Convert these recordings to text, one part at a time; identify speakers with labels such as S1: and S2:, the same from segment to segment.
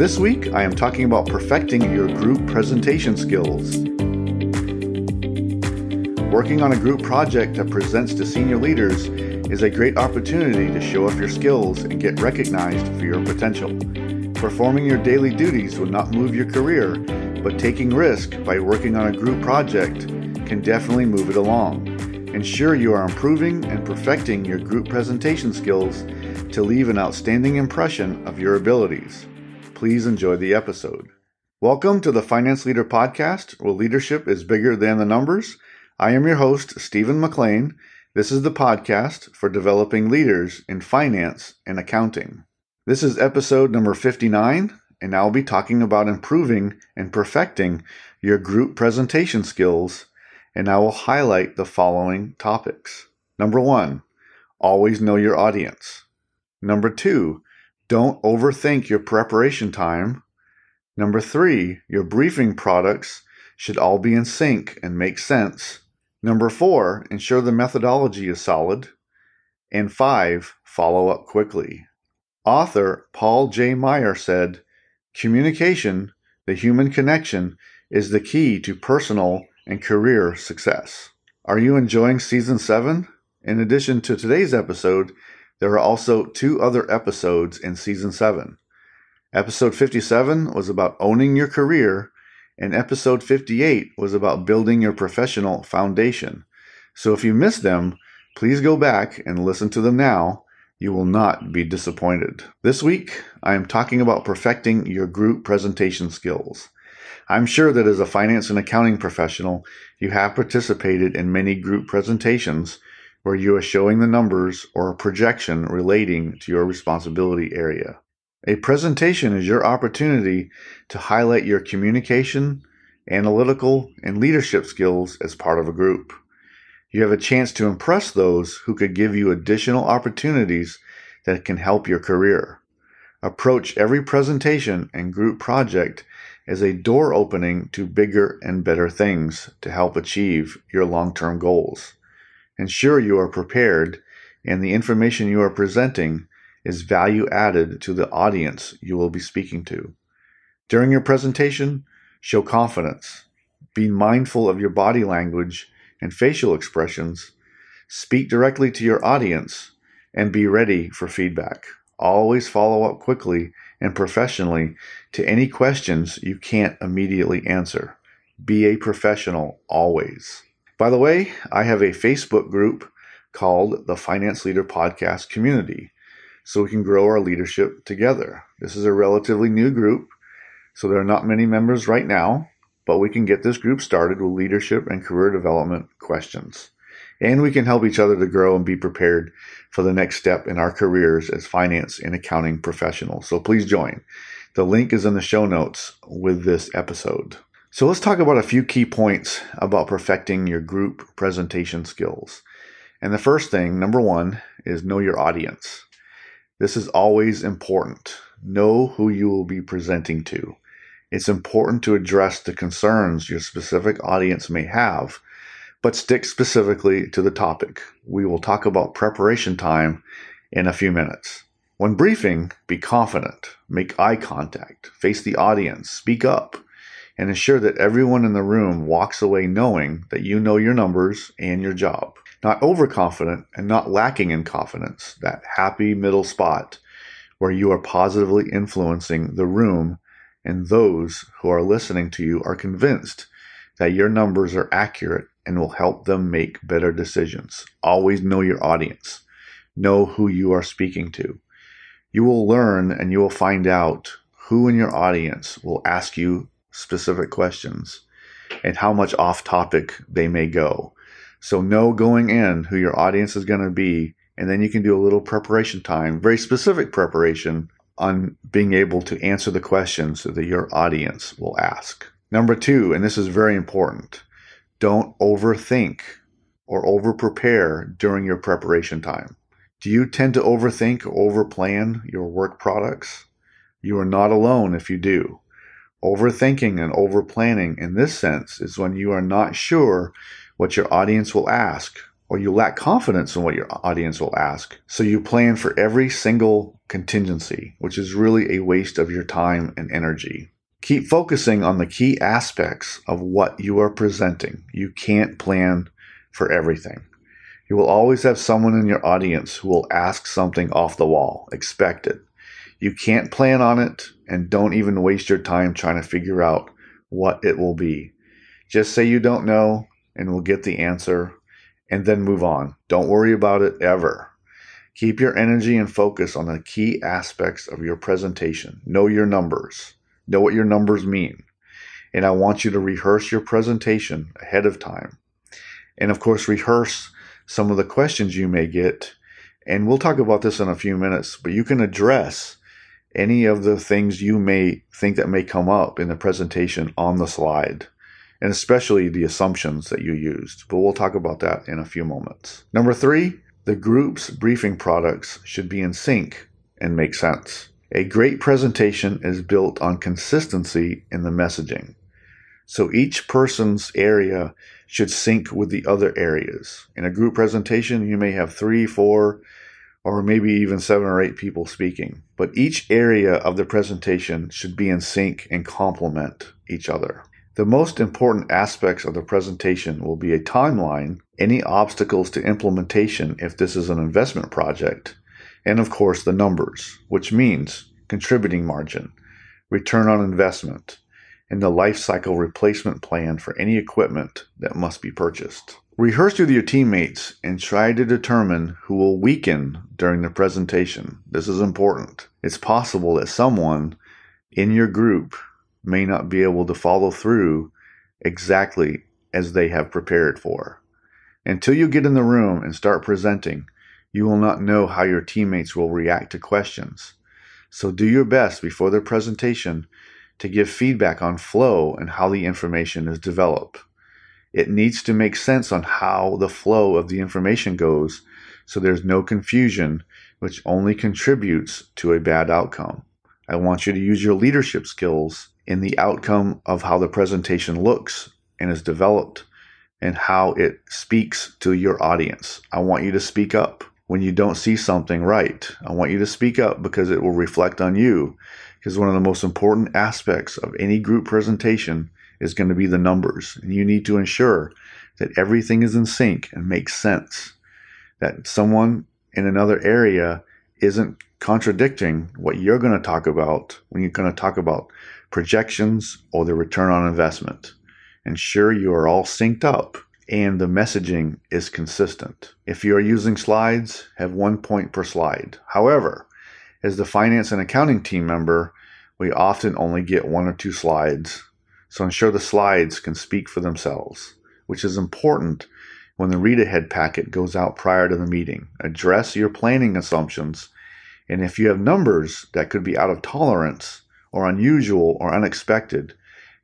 S1: This week, I am talking about perfecting your group presentation skills. Working on a group project that presents to senior leaders is a great opportunity to show off your skills and get recognized for your potential. Performing your daily duties will not move your career, but taking risk by working on a group project can definitely move it along. Ensure you are improving and perfecting your group presentation skills to leave an outstanding impression of your abilities. Please enjoy the episode. Welcome to the Finance Leader Podcast, where leadership is bigger than the numbers. I am your host, Stephen McLain. This is the podcast for developing leaders in finance and accounting. This is episode number 59, and I'll be talking about improving and perfecting your group presentation skills, and I will highlight the following topics. Number one, always know your audience. Number two, don't overthink your preparation time. Number three, your briefing products should all be in sync and make sense. Number four, ensure the methodology is solid. And five, follow up quickly. Author Paul J. Meyer said, Communication, the human connection, is the key to personal and career success. Are you enjoying season 7? In addition to today's episode, there are also two other episodes in season 7. Episode 57 was about owning your career, and episode 58 was about building your professional foundation. So if you missed them, please go back and listen to them now. You will not be disappointed. This week, I am talking about perfecting your group presentation skills. I'm sure that as a finance and accounting professional, you have participated in many group presentations where you are showing the numbers or a projection relating to your responsibility area. A presentation is your opportunity to highlight your communication, analytical, and leadership skills as part of a group. You have a chance to impress those who could give you additional opportunities that can help your career. Approach every presentation and group project as a door opening to bigger and better things to help achieve your long term goals. Ensure you are prepared and the information you are presenting is value added to the audience you will be speaking to. During your presentation, show confidence. Be mindful of your body language and facial expressions. Speak directly to your audience and be ready for feedback. Always follow up quickly and professionally to any questions you can't immediately answer. Be a professional always. By the way, I have a Facebook group called the Finance Leader Podcast Community so we can grow our leadership together. This is a relatively new group, so there are not many members right now, but we can get this group started with leadership and career development questions. And we can help each other to grow and be prepared for the next step in our careers as finance and accounting professionals. So please join. The link is in the show notes with this episode. So let's talk about a few key points about perfecting your group presentation skills. And the first thing, number one, is know your audience. This is always important. Know who you will be presenting to. It's important to address the concerns your specific audience may have, but stick specifically to the topic. We will talk about preparation time in a few minutes. When briefing, be confident, make eye contact, face the audience, speak up and ensure that everyone in the room walks away knowing that you know your numbers and your job. Not overconfident and not lacking in confidence, that happy middle spot where you are positively influencing the room and those who are listening to you are convinced that your numbers are accurate and will help them make better decisions. Always know your audience. Know who you are speaking to. You will learn and you will find out who in your audience will ask you specific questions and how much off topic they may go. So know going in who your audience is going to be, and then you can do a little preparation time, very specific preparation on being able to answer the questions that your audience will ask. Number two, and this is very important, don't overthink or overprepare during your preparation time. Do you tend to overthink overplan your work products? You are not alone if you do. Overthinking and overplanning in this sense is when you are not sure what your audience will ask or you lack confidence in what your audience will ask. So you plan for every single contingency, which is really a waste of your time and energy. Keep focusing on the key aspects of what you are presenting. You can't plan for everything. You will always have someone in your audience who will ask something off the wall, expected. You can't plan on it and don't even waste your time trying to figure out what it will be. Just say you don't know and we'll get the answer and then move on. Don't worry about it ever. Keep your energy and focus on the key aspects of your presentation. Know your numbers. Know what your numbers mean. And I want you to rehearse your presentation ahead of time. And of course, rehearse some of the questions you may get. And we'll talk about this in a few minutes, but you can address any of the things you may think that may come up in the presentation on the slide and especially the assumptions that you used. But we'll talk about that in a few moments. Number three, the group's briefing products should be in sync and make sense. A great presentation is built on consistency in the messaging. So each person's area should sync with the other areas. In a group presentation, you may have three, four, or maybe even seven or eight people speaking. But each area of the presentation should be in sync and complement each other. The most important aspects of the presentation will be a timeline, any obstacles to implementation if this is an investment project, and of course the numbers, which means contributing margin, return on investment, and the life cycle replacement plan for any equipment that must be purchased. Rehearse with your teammates and try to determine who will weaken during the presentation. This is important. It's possible that someone in your group may not be able to follow through exactly as they have prepared for. Until you get in the room and start presenting, you will not know how your teammates will react to questions. So do your best before the presentation to give feedback on flow and how the information is developed. It needs to make sense on how the flow of the information goes so there's no confusion, which only contributes to a bad outcome. I want you to use your leadership skills in the outcome of how the presentation looks and is developed and how it speaks to your audience. I want you to speak up when you don't see something right. I want you to speak up because it will reflect on you. Because one of the most important aspects of any group presentation is going to be the numbers. And you need to ensure that everything is in sync and makes sense. That someone in another area isn't contradicting what you're going to talk about when you're going to talk about projections, or the return on investment. Ensure you are all synced up and the messaging is consistent. If you are using slides, have one point per slide. However, as the finance and accounting team member, we often only get one or two slides. So ensure the slides can speak for themselves, which is important when the read ahead packet goes out prior to the meeting. Address your planning assumptions, and if you have numbers that could be out of tolerance, or unusual or unexpected,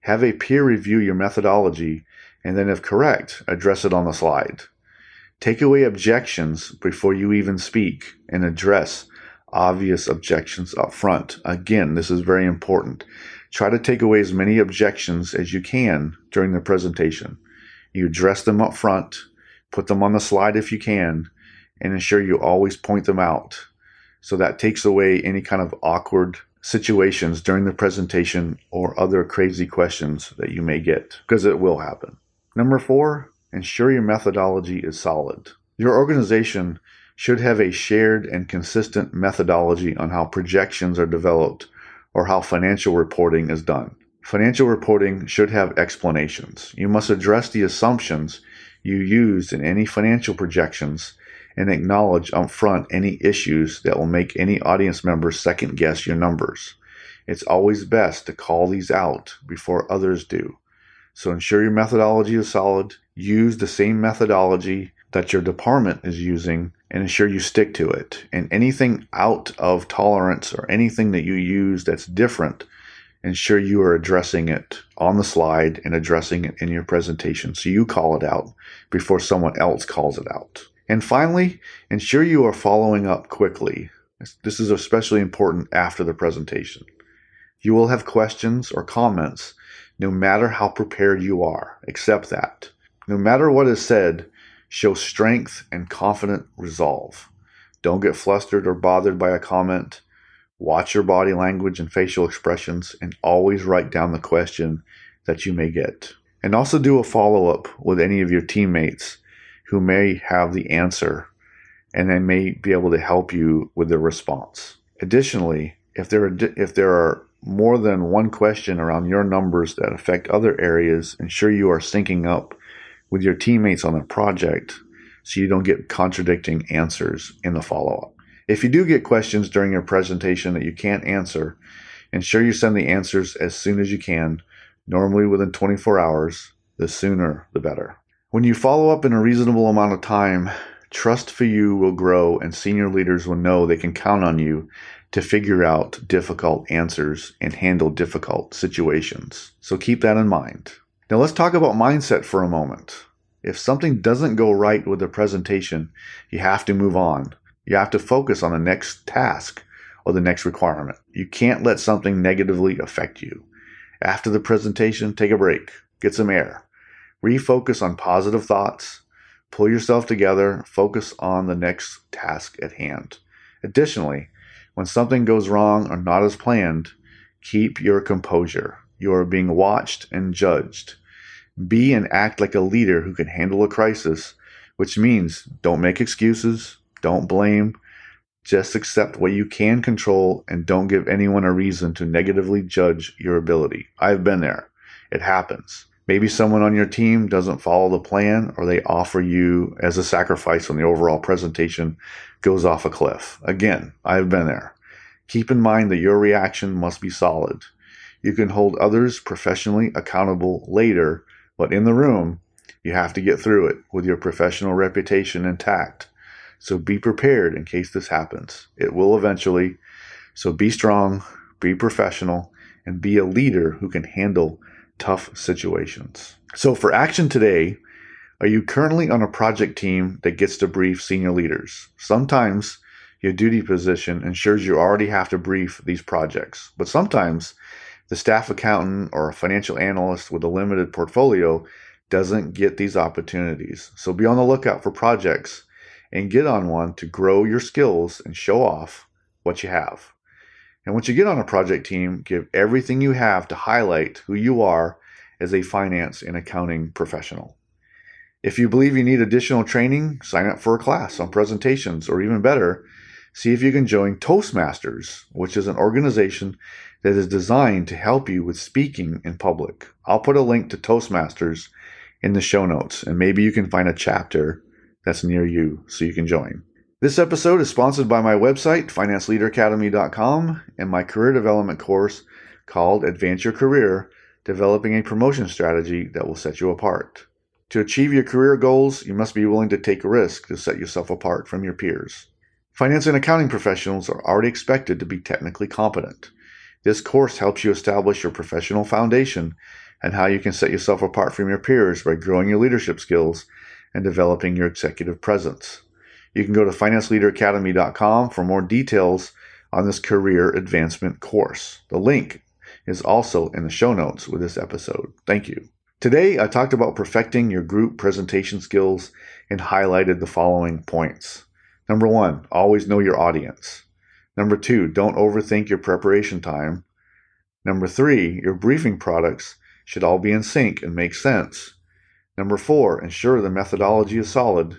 S1: have a peer review your methodology and then, if correct, address it on the slide. Take away objections before you even speak and address obvious objections up front. Again, this is very important. Try to take away as many objections as you can during the presentation. You address them up front, put them on the slide if you can, and ensure you always point them out. So that takes away any kind of awkward situations during the presentation or other crazy questions that you may get, because it will happen. Number four, ensure your methodology is solid. Your organization should have a shared and consistent methodology on how projections are developed or how financial reporting is done. Financial reporting should have explanations. You must address the assumptions you used in any financial projections and acknowledge upfront any issues that will make any audience member second guess your numbers. It's always best to call these out before others do. So ensure your methodology is solid, use the same methodology that your department is using, and ensure you stick to it. And anything out of tolerance or anything that you use that's different, ensure you are addressing it on the slide and addressing it in your presentation so you call it out before someone else calls it out. And finally, ensure you are following up quickly. This is especially important after the presentation. You will have questions or comments no matter how prepared you are. Accept that. No matter what is said, Show strength and confident resolve. Don't get flustered or bothered by a comment. Watch your body language and facial expressions and always write down the question that you may get. And also do a follow up with any of your teammates who may have the answer and they may be able to help you with the response. Additionally, if there are, if there are more than one question around your numbers that affect other areas, ensure you are syncing up with your teammates on the project so you don't get contradicting answers in the follow up. If you do get questions during your presentation that you can't answer, ensure you send the answers as soon as you can, normally within 24 hours. The sooner, the better. When you follow up in a reasonable amount of time, trust for you will grow and senior leaders will know they can count on you to figure out difficult answers and handle difficult situations. So keep that in mind. Now let's talk about mindset for a moment. If something doesn't go right with the presentation, you have to move on. You have to focus on the next task or the next requirement. You can't let something negatively affect you. After the presentation, take a break, get some air, refocus on positive thoughts, pull yourself together, focus on the next task at hand. Additionally, when something goes wrong or not as planned, keep your composure. You are being watched and judged. Be and act like a leader who can handle a crisis, which means don't make excuses, don't blame, just accept what you can control and don't give anyone a reason to negatively judge your ability. I've been there. It happens. Maybe someone on your team doesn't follow the plan or they offer you as a sacrifice when the overall presentation goes off a cliff. Again, I've been there. Keep in mind that your reaction must be solid. You can hold others professionally accountable later, but in the room, you have to get through it with your professional reputation intact. So be prepared in case this happens. It will eventually. So be strong, be professional, and be a leader who can handle tough situations. So for action today, are you currently on a project team that gets to brief senior leaders? Sometimes your duty position ensures you already have to brief these projects, but sometimes the staff accountant or a financial analyst with a limited portfolio doesn't get these opportunities. So be on the lookout for projects and get on one to grow your skills and show off what you have. And once you get on a project team, give everything you have to highlight who you are as a finance and accounting professional. If you believe you need additional training, sign up for a class on presentations, or even better, see if you can join Toastmasters, which is an organization that is designed to help you with speaking in public. I'll put a link to Toastmasters in the show notes, and maybe you can find a chapter that's near you so you can join. This episode is sponsored by my website, financeleaderacademy.com, and my career development course called Advance Your Career Developing a Promotion Strategy That Will Set You Apart. To achieve your career goals, you must be willing to take a risk to set yourself apart from your peers. Finance and accounting professionals are already expected to be technically competent. This course helps you establish your professional foundation and how you can set yourself apart from your peers by growing your leadership skills and developing your executive presence. You can go to financeleaderacademy.com for more details on this career advancement course. The link is also in the show notes with this episode. Thank you. Today, I talked about perfecting your group presentation skills and highlighted the following points. Number one, always know your audience. Number two, don't overthink your preparation time. Number three, your briefing products should all be in sync and make sense. Number four, ensure the methodology is solid.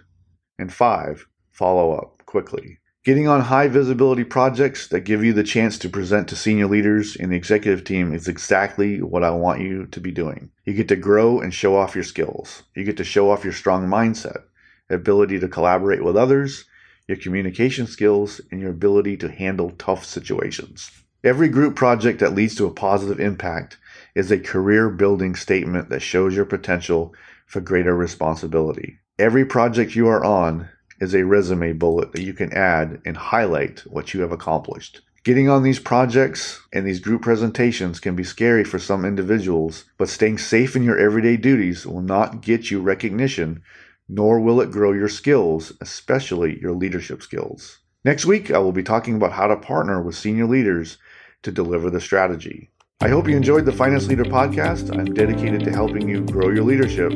S1: And five, follow up quickly. Getting on high visibility projects that give you the chance to present to senior leaders in the executive team is exactly what I want you to be doing. You get to grow and show off your skills. You get to show off your strong mindset, ability to collaborate with others, your communication skills, and your ability to handle tough situations. Every group project that leads to a positive impact is a career building statement that shows your potential for greater responsibility. Every project you are on is a resume bullet that you can add and highlight what you have accomplished. Getting on these projects and these group presentations can be scary for some individuals, but staying safe in your everyday duties will not get you recognition, nor will it grow your skills, especially your leadership skills. Next week, I will be talking about how to partner with senior leaders to deliver the strategy. I hope you enjoyed the Finance Leader podcast. I'm dedicated to helping you grow your leadership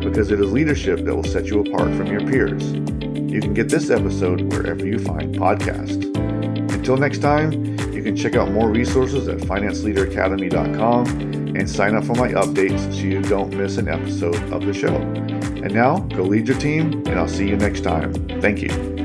S1: because it is leadership that will set you apart from your peers. You can get this episode wherever you find podcasts. Until next time, you can check out more resources at financeleaderacademy.com and sign up for my updates so you don't miss an episode of the show. And now, go lead your team, and I'll see you next time. Thank you.